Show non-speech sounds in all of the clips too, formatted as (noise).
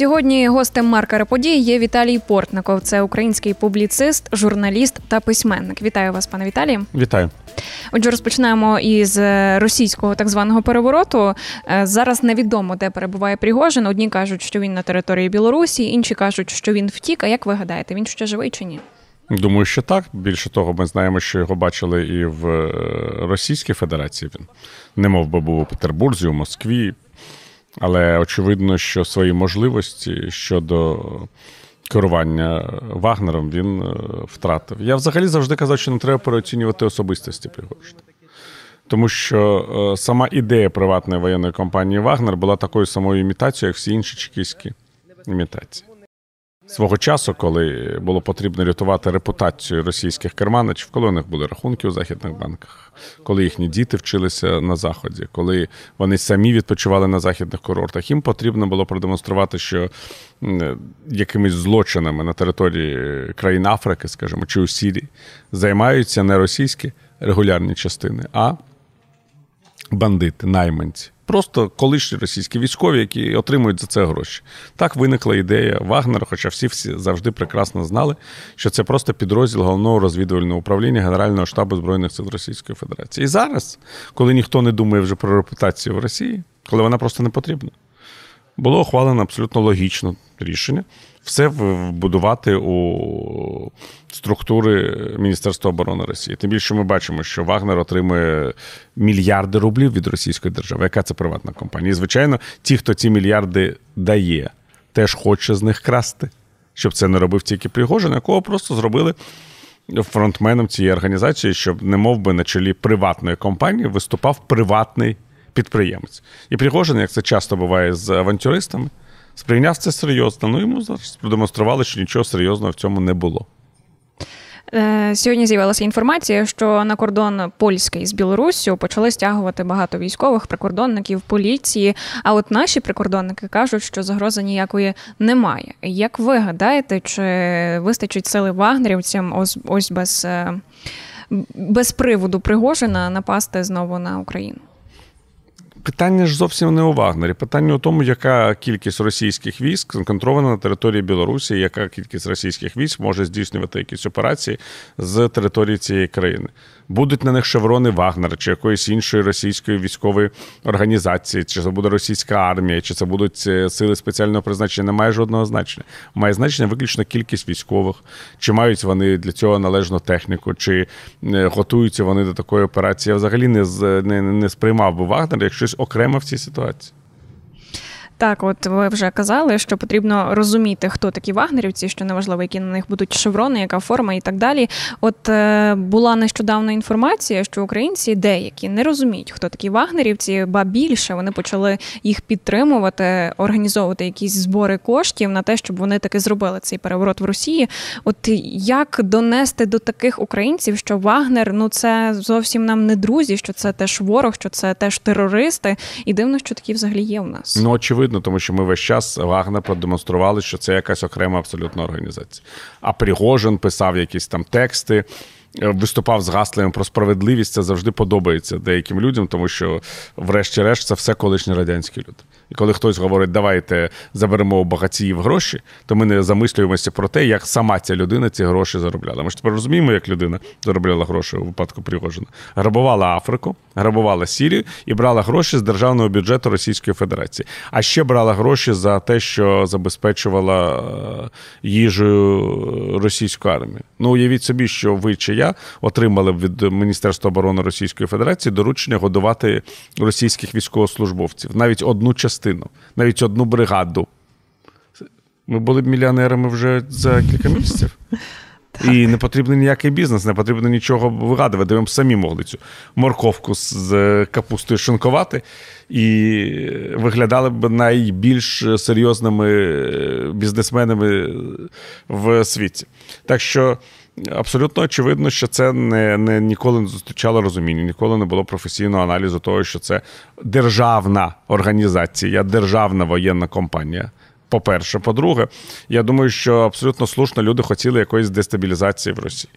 Сьогодні гостем маркера подій є Віталій Портников. Це український публіцист, журналіст та письменник. Вітаю вас, пане Віталій. Вітаю. Отже, розпочинаємо із російського так званого перевороту. Е, зараз невідомо, де перебуває Пригожин. Одні кажуть, що він на території Білорусі, інші кажуть, що він втік. А як ви гадаєте, він ще живий чи ні? Думаю, що так. Більше того, ми знаємо, що його бачили і в е, Російській Федерації. Він не мов би був у Петербурзі, у Москві. Але очевидно, що свої можливості щодо керування Вагнером він е, втратив. Я взагалі завжди казав, що не треба переоцінювати особистості Пригожина. Тому що е, сама ідея приватної воєнної компанії Вагнер була такою самою імітацією, як всі інші чекійські імітації. Свого часу, коли було потрібно рятувати репутацію російських керманичів, коли у них були рахунки у західних банках, коли їхні діти вчилися на заході, коли вони самі відпочивали на західних курортах, їм потрібно було продемонструвати, що якимись злочинами на території країн Африки, скажімо, чи у Сірії, займаються не російські регулярні частини, а бандити, найманці. Просто колишні російські військові, які отримують за це гроші. Так виникла ідея Вагнера, хоча всі всі завжди прекрасно знали, що це просто підрозділ головного розвідувального управління Генерального штабу Збройних сил Російської Федерації. І зараз, коли ніхто не думає вже про репутацію в Росії, коли вона просто не потрібна, було ухвалено абсолютно логічне рішення все вбудувати у структури Міністерства оборони Росії. Тим більше ми бачимо, що Вагнер отримує мільярди рублів від російської держави. Яка це приватна компанія? І, звичайно, ті, хто ці мільярди дає, теж хоче з них красти, щоб це не робив тільки Пригожин, якого просто зробили. Фронтменом цієї організації, щоб не мов би на чолі приватної компанії виступав приватний підприємець. І Пригожин, як це часто буває з авантюристами, сприйняв це серйозно. Ну йому зараз продемонстрували, що нічого серйозного в цьому не було. Е, сьогодні з'явилася інформація, що на кордон польський з Білоруссю почали стягувати багато військових прикордонників поліції. А от наші прикордонники кажуть, що загрози ніякої немає. Як ви гадаєте, чи вистачить сили вагнерівцям ось ось без, е, без приводу Пригожина напасти знову на Україну? Питання ж зовсім не у Вагнері. Питання у тому, яка кількість російських військ сконцентрована на території Білорусі, яка кількість російських військ може здійснювати якісь операції з території цієї країни будуть на них шеврони Вагнера чи якоїсь іншої російської військової організації, чи це буде російська армія, чи це будуть е, сили спеціального призначення, не має жодного значення. Має значення виключно кількість військових, чи мають вони для цього належну техніку, чи е, готуються вони до такої операції. Я взагалі не не, не сприймав би Вагнер як щось окреме в цій ситуації. Так, от ви вже казали, що потрібно розуміти, хто такі вагнерівці, що неважливо, які на них будуть шеврони, яка форма і так далі. От е, була нещодавно інформація, що українці деякі не розуміють, хто такі вагнерівці, ба більше вони почали їх підтримувати, організовувати якісь збори коштів на те, щоб вони таки зробили цей переворот в Росії. От як донести до таких українців, що Вагнер ну це зовсім нам не друзі, що це теж ворог, що це теж терористи, і дивно, що такі взагалі є у нас. Ну очевидно очевидно, тому що ми весь час Вагнер продемонстрували, що це якась окрема абсолютна організація. А Пригожин писав якісь там тексти. Е, виступав з гаслами про справедливість, це завжди подобається деяким людям, тому що, врешті-решт, це все колишні радянські люди. І коли хтось говорить, давайте заберемо у багатіїв гроші, то ми не замислюємося про те, як сама ця людина ці гроші заробляла. Ми ж тепер розуміємо, як людина заробляла гроші у випадку Пригожина. Грабувала Африку, грабувала Сірію і брала гроші з державного бюджету Російської Федерації. А ще брала гроші за те, що забезпечувала е, їжею російську армію. Ну уявіть собі, що ви чи я отримали від Міністерства оборони Російської Федерації доручення годувати російських військовослужбовців, навіть одну частину, навіть одну бригаду. Ми були б мільйонерами вже за кілька (laughs) місяців. Так. І не потрібен ніякий бізнес, не потрібно нічого вигадувати. Ми б самі могли цю морковку з капустою шинкувати і виглядали б найбільш серйозними бізнесменами в світі. Так що абсолютно очевидно, що це не, не ніколи не зустрічало розуміння, ніколи не було професійного аналізу того, що це державна організація, державна воєнна компанія. По-перше, по-друге, я думаю, що абсолютно слушно люди хотіли якоїсь дестабілізації в Росії.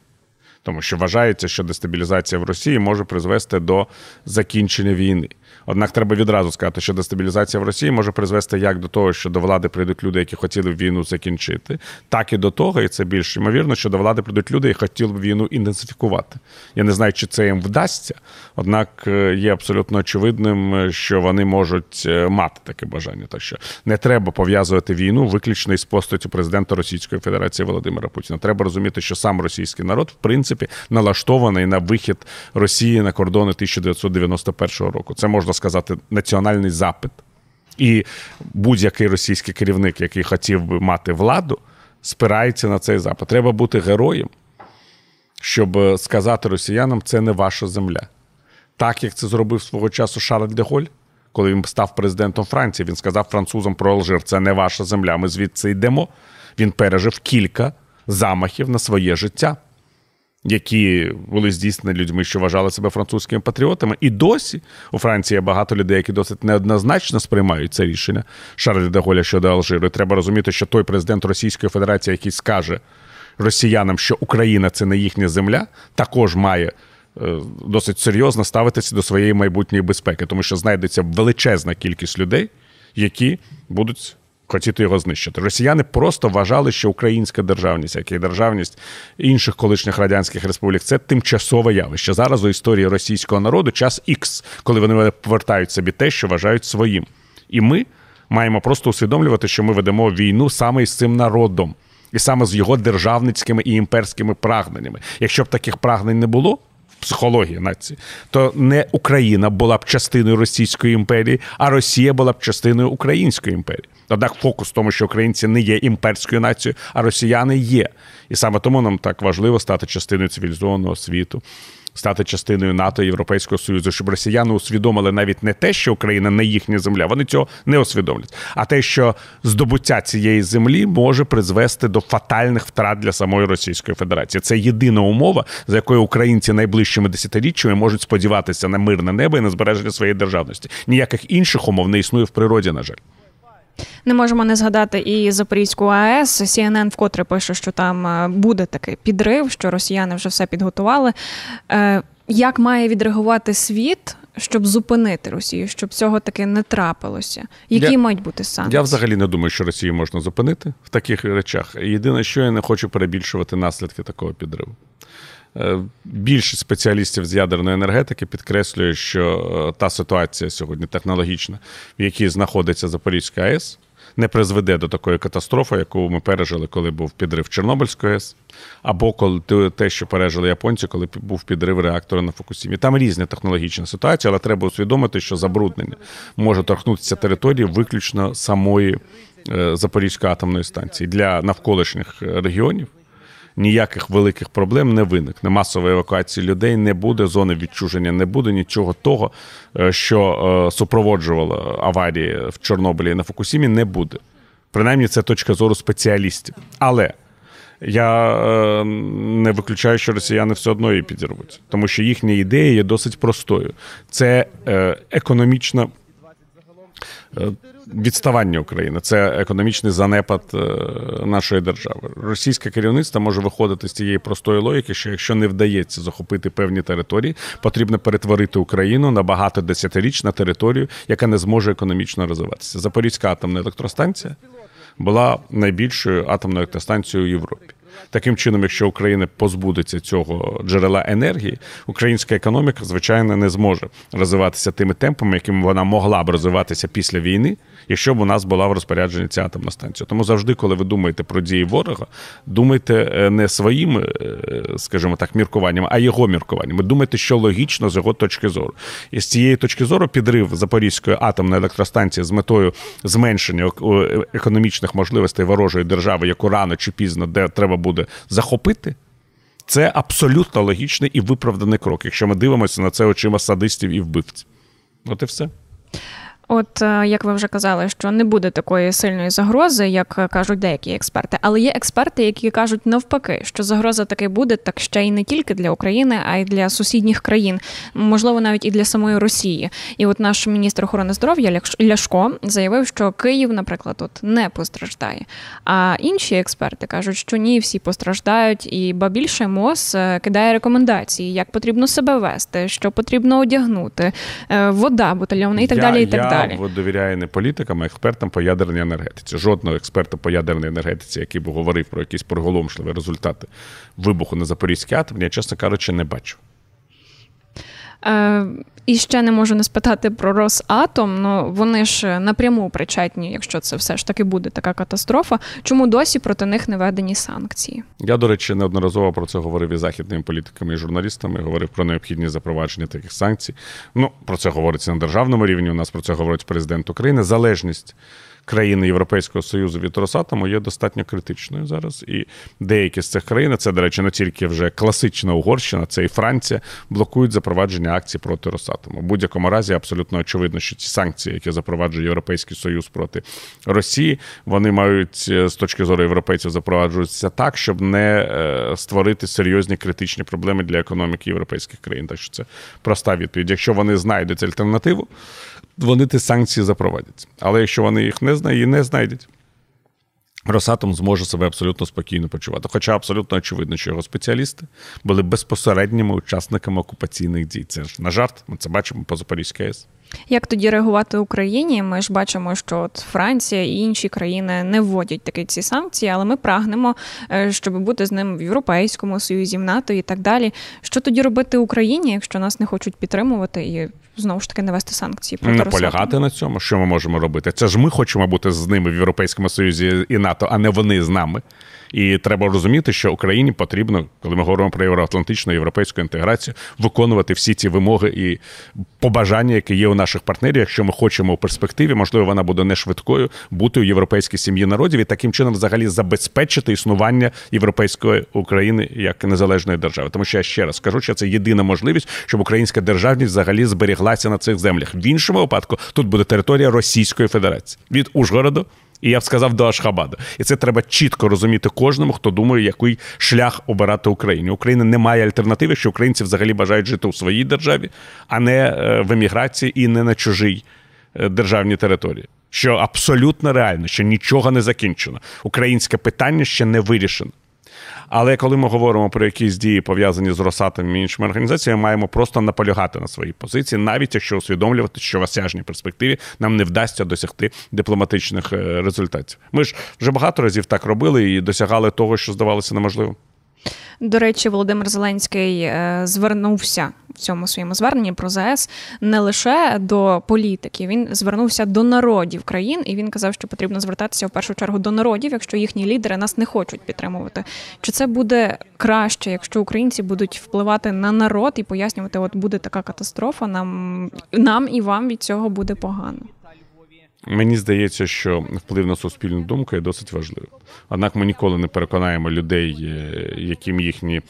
Тому що вважається, що дестабілізація в Росії може призвести до закінчення війни. Однак треба відразу сказати, що дестабілізація в Росії може призвести як до того, що до влади прийдуть люди, які хотіли б війну закінчити, так і до того, і це більш ймовірно, що до влади прийдуть люди, які хотіли б війну інтенсифікувати. Я не знаю, чи це їм вдасться, однак е, є абсолютно очевидним, е, що вони можуть е, мати таке бажання. Так що не треба пов'язувати війну виключно із постаттю президента Російської Федерації Володимира Путіна. Треба розуміти, що сам російський народ, в принципі, налаштований на вихід Росії на кордони 1991 року. Це можна сказати національний запит. І будь-який російський керівник, який хотів би мати владу, спирається на цей запит. Треба бути героєм, щоб сказати росіянам, це не ваша земля. Так як це зробив свого часу Шарль де Голь, коли він став президентом Франції, він сказав французам про Алжир, це не ваша земля. Ми звідси йдемо. Він пережив кілька замахів на своє життя які були здійснені людьми, що вважали себе французькими патріотами. І досі у Франції багато людей, які досить неоднозначно сприймають це рішення Шарлі де щодо Алжиру. І Треба розуміти, що той президент Російської Федерації, який скаже росіянам, що Україна це не їхня земля, також має. Е, досить серйозно ставитися до своєї майбутньої безпеки, тому що знайдеться величезна кількість людей, які будуть хотіти його знищити. Росіяни просто вважали, що українська державність, як і державність інших колишніх радянських республік, це тимчасове явище. Зараз у історії російського народу час Х, коли вони повертають собі те, що вважають своїм. І ми маємо просто усвідомлювати, що ми ведемо війну саме із цим народом, і саме з його державницькими і імперськими прагненнями. Якщо б таких прагнень не було. Психології нації, то не Україна була б частиною Російської імперії, а Росія була б частиною Української імперії. Однак фокус в тому, що українці не є імперською нацією, а росіяни є. І саме тому нам так важливо стати частиною цивілізованого світу. Стати частиною НАТО Європейського Союзу, щоб росіяни усвідомили навіть не те, що Україна не їхня земля, вони цього не усвідомлять, а те, що здобуття цієї землі може призвести до фатальних втрат для самої Російської Федерації. Це єдина умова, за якою українці найближчими десятиріччями можуть сподіватися на мирне небо і на збереження своєї державності. Ніяких інших умов не існує в природі, на жаль. Не можемо не згадати і Запорізьку АЕС. CNN вкотре пише, що там е, буде такий підрив, що росіяни вже все підготували. Е, як має відреагувати світ, щоб зупинити Росію, щоб цього таки не трапилося? Які я, мають бути санкції? Я взагалі не думаю, що Росію можна зупинити в таких речах. Єдине, що я не хочу перебільшувати наслідки такого підриву. Е, більшість спеціалістів з ядерної енергетики підкреслює, що е, та ситуація сьогодні технологічна, в якій знаходиться Запорізька АЕС, не призведе до такої катастрофи, яку ми пережили, коли був підрив Чорнобильської АЕС, або коли те, що пережили японці, коли був підрив реактора на Фукусімі. Там різні технологічні ситуації, але треба усвідомити, що забруднення може торкнутися території виключно самої е, Запорізької атомної станції для навколишніх регіонів ніяких великих проблем не виникне. Масової евакуації людей не буде, зони відчуження не буде, нічого того, е, що е, супроводжувало аварії в Чорнобилі і на Фукусімі, не буде. Принаймні, це точка зору спеціалістів. Але я е, не виключаю, що росіяни все одно її підірвуть, тому що їхня ідея є досить простою. Це економічна відставання України, це економічний занепад е, нашої держави. Російське керівництво може виходити з цієї простої логіки, що якщо не вдається захопити певні території, потрібно перетворити Україну на багато десятиріч на територію, яка не зможе економічно розвиватися. Запорізька атомна електростанція була найбільшою атомною електростанцією у Європі. Таким чином, якщо Україна позбудеться цього джерела енергії, українська економіка звичайно не зможе розвиватися тими темпами, якими вона могла б розвиватися після війни якщо б у нас була в розпорядженні ця атомна станція. Тому завжди, коли ви думаєте про дії ворога, думайте е, не своїм, е, скажімо так, міркуванням, а його міркуванням. Думайте, що логічно з його точки зору. І з цієї точки зору підрив Запорізької атомної електростанції з метою зменшення економічних можливостей ворожої держави, яку рано чи пізно де треба буде захопити. Це абсолютно логічний і виправданий крок, якщо ми дивимося на це очима садистів і вбивців. От і все. От е, як ви вже казали, що не буде такої сильної загрози, як е, кажуть деякі експерти, але є експерти, які кажуть навпаки, що загроза таки буде так ще й не тільки для України, а й для сусідніх країн, можливо, навіть і для самої Росії. І от наш міністр охорони здоров'я Ляшко заявив, що Київ, наприклад, от не постраждає. А інші експерти кажуть, що ні, всі постраждають, і ба більше МОЗ е, кидає рекомендації, як потрібно себе вести, що потрібно одягнути, вода, бутильйовна і так я, далі. І так я далі далі. довіряє не політикам, а експертам по ядерній енергетиці. Жодного експерта по ядерній енергетиці, який би говорив про якісь приголомшливі результати вибуху на Запорізькій атомні, я, чесно кажучи, не бачу. Е, і ще не можу не спитати про Росатом. Ну вони ж напряму причетні, якщо це все ж таки буде така катастрофа. Чому досі проти них не введені санкції? Я, до речі, неодноразово про це говорив і західними політиками і журналістами. Говорив про необхідність запровадження таких санкцій. Ну про це говориться на державному рівні. У нас про це говорить президент України. Залежність країни Європейського Союзу від Росатому є достатньо критичною зараз. І деякі з цих країн, це, до речі, не тільки вже класична Угорщина, це і Франція, блокують запровадження акцій проти Росатому. В будь-якому разі абсолютно очевидно, що ці санкції, які запроваджує Європейський Союз проти Росії, вони мають е, з точки зору європейців запроваджуватися так, щоб не е, створити серйозні критичні проблеми для економіки європейських країн. Так що це проста відповідь. Якщо вони знайдуть альтернативу, вони ті санкції запровадять. Але якщо вони їх не знають і не знайдуть, Росатом зможе себе абсолютно спокійно почувати. Хоча абсолютно очевидно, що його спеціалісти були безпосередніми учасниками окупаційних дій. Це ж на жарт, ми це бачимо по Запорізькій АЕС. Як тоді реагувати Україні? Ми ж бачимо, що от Франція і інші країни не вводять такі ці санкції, але ми прагнемо, е, щоб бути з ним в Європейському Союзі, в НАТО і так далі. Що тоді робити Україні, якщо нас не хочуть підтримувати і знову ж таки не вести санкції проти наполягати на цьому? Що ми можемо робити? Це ж ми хочемо бути з ними в Європейському Союзі і НАТО, а не вони з нами. І треба розуміти, що Україні потрібно, коли ми говоримо про євроатлантичну європейську інтеграцію, виконувати всі ці вимоги і побажання, які є у наших партнерів. Якщо ми хочемо у перспективі, можливо, вона буде не швидкою бути у європейській сім'ї народів і таким чином взагалі забезпечити існування європейської України як незалежної держави. Тому що я ще раз скажу, що це єдина можливість, щоб українська державність взагалі зберіглася на цих землях. В іншому випадку тут буде територія Російської Федерації від Ужгороду і я б сказав до Ашхабаду. І це треба чітко розуміти кожному, хто думає, який шлях обирати Україні. Україна не має альтернативи, що українці взагалі бажають жити у своїй державі, а не е, в еміграції і не на чужій е, державній території. Що абсолютно реально, що нічого не закінчено. Українське питання ще не вирішено. Але коли ми говоримо про якісь дії пов'язані з Росатом і іншими організаціями, маємо просто наполягати на своїй позиції, навіть якщо усвідомлювати, що в осяжній перспективі нам не вдасться досягти дипломатичних е, результатів. Ми ж вже багато разів так робили і досягали того, що здавалося неможливим. До речі, Володимир Зеленський е, звернувся в цьому своєму зверненні про ЗАЕС не лише до політиків, він звернувся до народів країн, і він казав, що потрібно звертатися в першу чергу до народів, якщо їхні лідери нас не хочуть підтримувати. Чи це буде краще, якщо українці будуть впливати на народ і пояснювати, от буде така катастрофа, нам, нам і вам від цього буде погано. Мені здається, що вплив на суспільну думку є досить важливим. Однак ми ніколи не переконаємо людей, е, яким їхні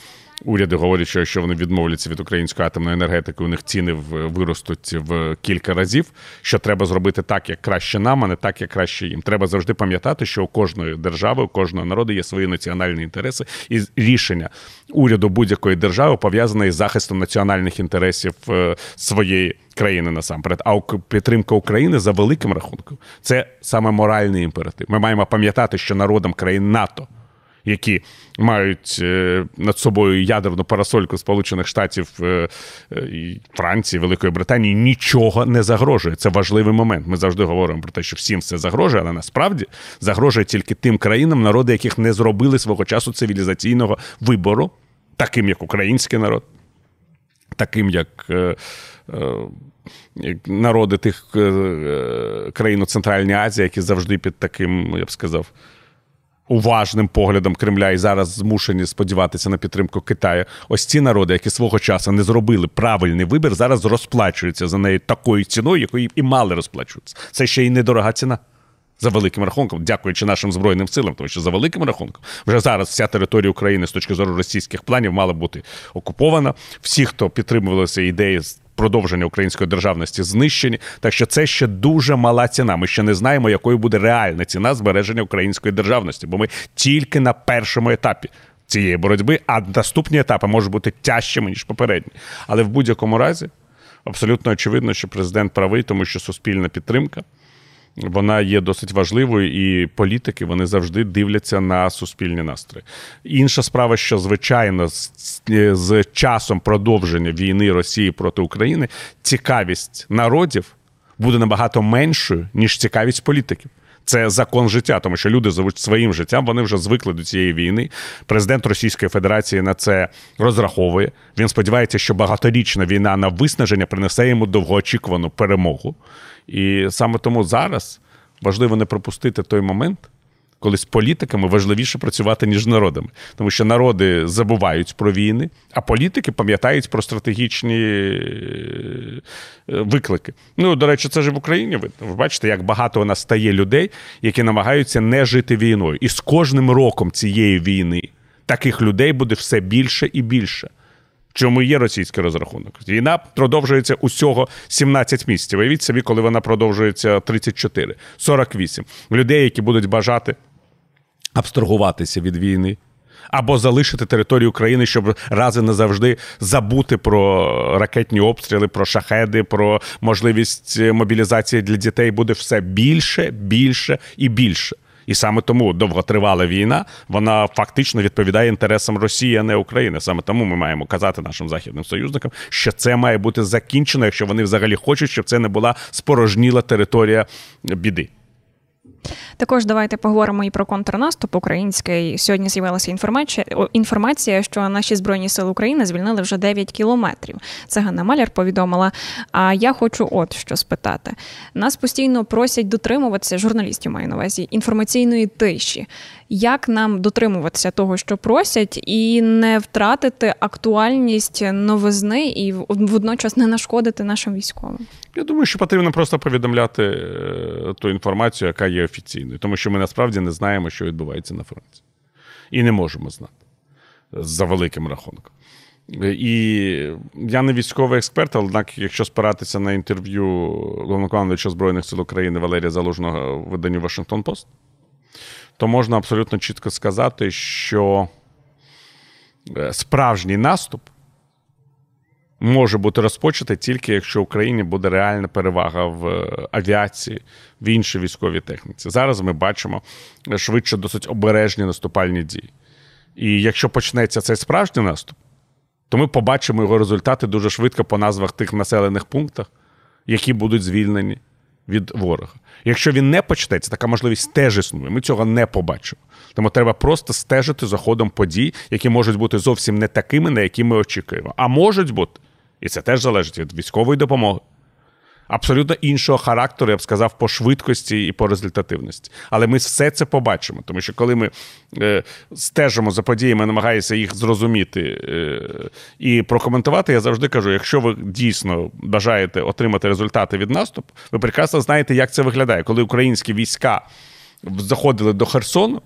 уряди говорять, що якщо вони відмовляться від української атомної енергетики, у них ціни виростуть в кілька разів. Що треба зробити так, як краще нам, а не так, як краще їм. Треба завжди пам'ятати, що у кожної держави, у кожного народу є свої національні інтереси, і рішення уряду будь-якої держави пов'язане із захистом національних інтересів е, своєї країни насамперед. А підтримка України за великим рахунком це саме моральний імператив. Ми маємо пам'ятати, що народам країн НАТО які мають е, над собою ядерну парасольку Сполучених Штатів е, і Франції, Великої Британії, нічого не загрожує. Це важливий момент. Ми завжди говоримо про те, що всім все загрожує, але насправді загрожує тільки тим країнам, народи, яких не зробили свого часу цивілізаційного вибору, таким як український народ, таким як. Е, народи тих країн у Центральній Азії, які завжди під таким, я б сказав, уважним поглядом Кремля і зараз змушені сподіватися на підтримку Китаю. Ось ці народи, які свого часу не зробили правильний вибір, зараз розплачуються за неї такою ціною, якою і мали розплачуватися. Це ще й недорога ціна. За великим рахунком, дякуючи нашим збройним силам, тому що за великим рахунком вже зараз вся територія України з точки зору російських планів мала бути окупована. Всі, хто підтримувалися ідеї продовження української державності знищені. Так що це ще дуже мала ціна. Ми ще не знаємо, якою буде реальна ціна збереження української державності, бо ми тільки на першому етапі. Цієї боротьби, а наступні етапи можуть бути тяжчими ніж попередні. Але в будь-якому разі абсолютно очевидно, що президент правий, тому що суспільна підтримка вона є досить важливою, і політики вони завжди дивляться на суспільні настрої. Інша справа, що звичайно, з, часом продовження війни Росії проти України цікавість народів буде набагато меншою ніж цікавість політиків. Це закон життя, тому що люди живуть своїм життям. Вони вже звикли до цієї війни. Президент Російської Федерації на це розраховує. Він сподівається, що багаторічна війна на виснаження принесе йому довгоочікувану перемогу. І саме тому зараз важливо не пропустити той момент, коли з політиками важливіше працювати, ніж з народами. Тому що народи забувають про війни, а політики пам'ятають про стратегічні е, виклики. Ну, до речі, це ж в Україні. Ви бачите, як багато у нас стає людей, які намагаються не жити війною. І з кожним роком цієї війни таких людей буде все більше і більше. Чому є російський розрахунок? Війна продовжується усього 17 місяців. Уявіть собі, коли вона продовжується 34, 48. Людей, які будуть бажати абстрагуватися від війни. Або залишити територію України, щоб рази не завжди забути про ракетні обстріли, про шахеди, про можливість мобілізації для дітей буде все більше, більше і більше. І саме тому довготривала війна вона фактично відповідає інтересам Росії, а не України. Саме тому ми маємо казати нашим західним союзникам, що це має бути закінчено, якщо вони взагалі хочуть, щоб це не була спорожніла територія біди. Також давайте поговоримо і про контрнаступ український. Сьогодні з'явилася інформація, інформація, що наші збройні сили України звільнили вже 9 кілометрів. Це Ганна Маляр повідомила. А я хочу, от що спитати: нас постійно просять дотримуватися журналістів, маю на увазі інформаційної тиші. Як нам дотримуватися того, що просять, і не втратити актуальність новизни і водночас не нашкодити нашим військовим? Я думаю, що потрібно просто повідомляти е, ту інформацію, яка є офіційною, тому що ми насправді не знаємо, що відбувається на фронті, і не можемо знати за великим рахунком. І я не військовий експерт, однак, якщо спиратися на інтерв'ю головнокомандуючого Збройних сил України Валерія Залужного в виданню Вашингтон Пост, то можна абсолютно чітко сказати, що е, справжній наступ може бути розпочатий тільки якщо в Україні буде реальна перевага в е, авіації, в іншій військовій техніці. Зараз ми бачимо швидше досить обережні наступальні дії. І якщо почнеться цей справжній наступ, то ми побачимо його результати дуже швидко по назвах тих населених пунктах, які будуть звільнені від ворога. Якщо він не почнеться, така можливість теж існує. Ми цього не побачимо. Тому треба просто стежити за ходом подій, які можуть бути зовсім не такими, на які ми очікуємо. А можуть бути, і це теж залежить від військової допомоги. Абсолютно іншого характеру, я б сказав, по швидкості і по результативності. Але ми все це побачимо, тому що коли ми е, стежимо за подіями, намагаємося їх зрозуміти е, і прокоментувати, я завжди кажу: якщо ви дійсно бажаєте отримати результати від наступу, ви прекрасно знаєте, як це виглядає, коли українські війська заходили до Херсону.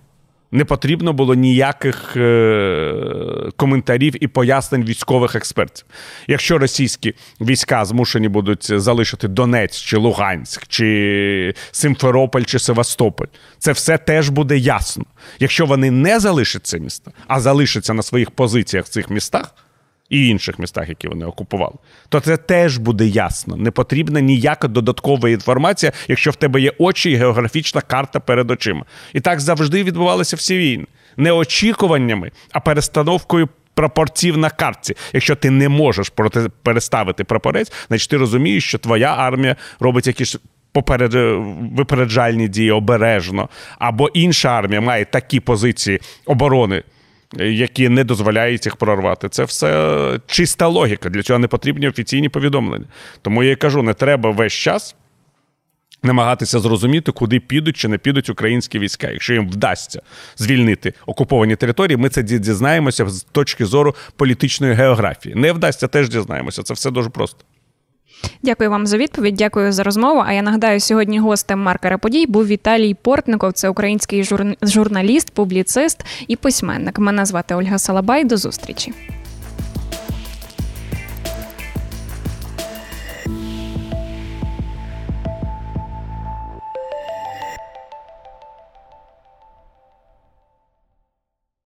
Не потрібно було ніяких е, коментарів і пояснень військових експертів. Якщо російські війська змушені будуть залишити Донець чи Луганськ, чи Симферополь чи Севастополь, це все теж буде ясно. Якщо вони не залишать це місто, а залишаться на своїх позиціях в цих містах і інших містах, які вони окупували, то це теж буде ясно. Не потрібна ніяка додаткова інформація, якщо в тебе є очі і географічна карта перед очима. І так завжди відбувалися всі війни. Не очікуваннями, а перестановкою. Пропорців на картці. Якщо ти не можеш проти переставити прапорець, значить ти розумієш, що твоя армія робить якісь поперед випереджальні дії обережно, або інша армія має такі позиції оборони які не дозволяють їх прорвати. Це все чиста логіка. Для цього не потрібні офіційні повідомлення. Тому я кажу, не треба весь час. Намагатися зрозуміти, куди підуть чи не підуть українські війська. Якщо їм вдасться звільнити окуповані території, ми це дізнаємося з точки зору політичної географії. Не вдасться, теж дізнаємося. Це все дуже просто. Дякую вам за відповідь. Дякую за розмову. А я нагадаю, сьогодні гостем маркера подій був Віталій Портников. Це український журналіст, публіцист і письменник. Мене звати Ольга Салабай. До зустрічі.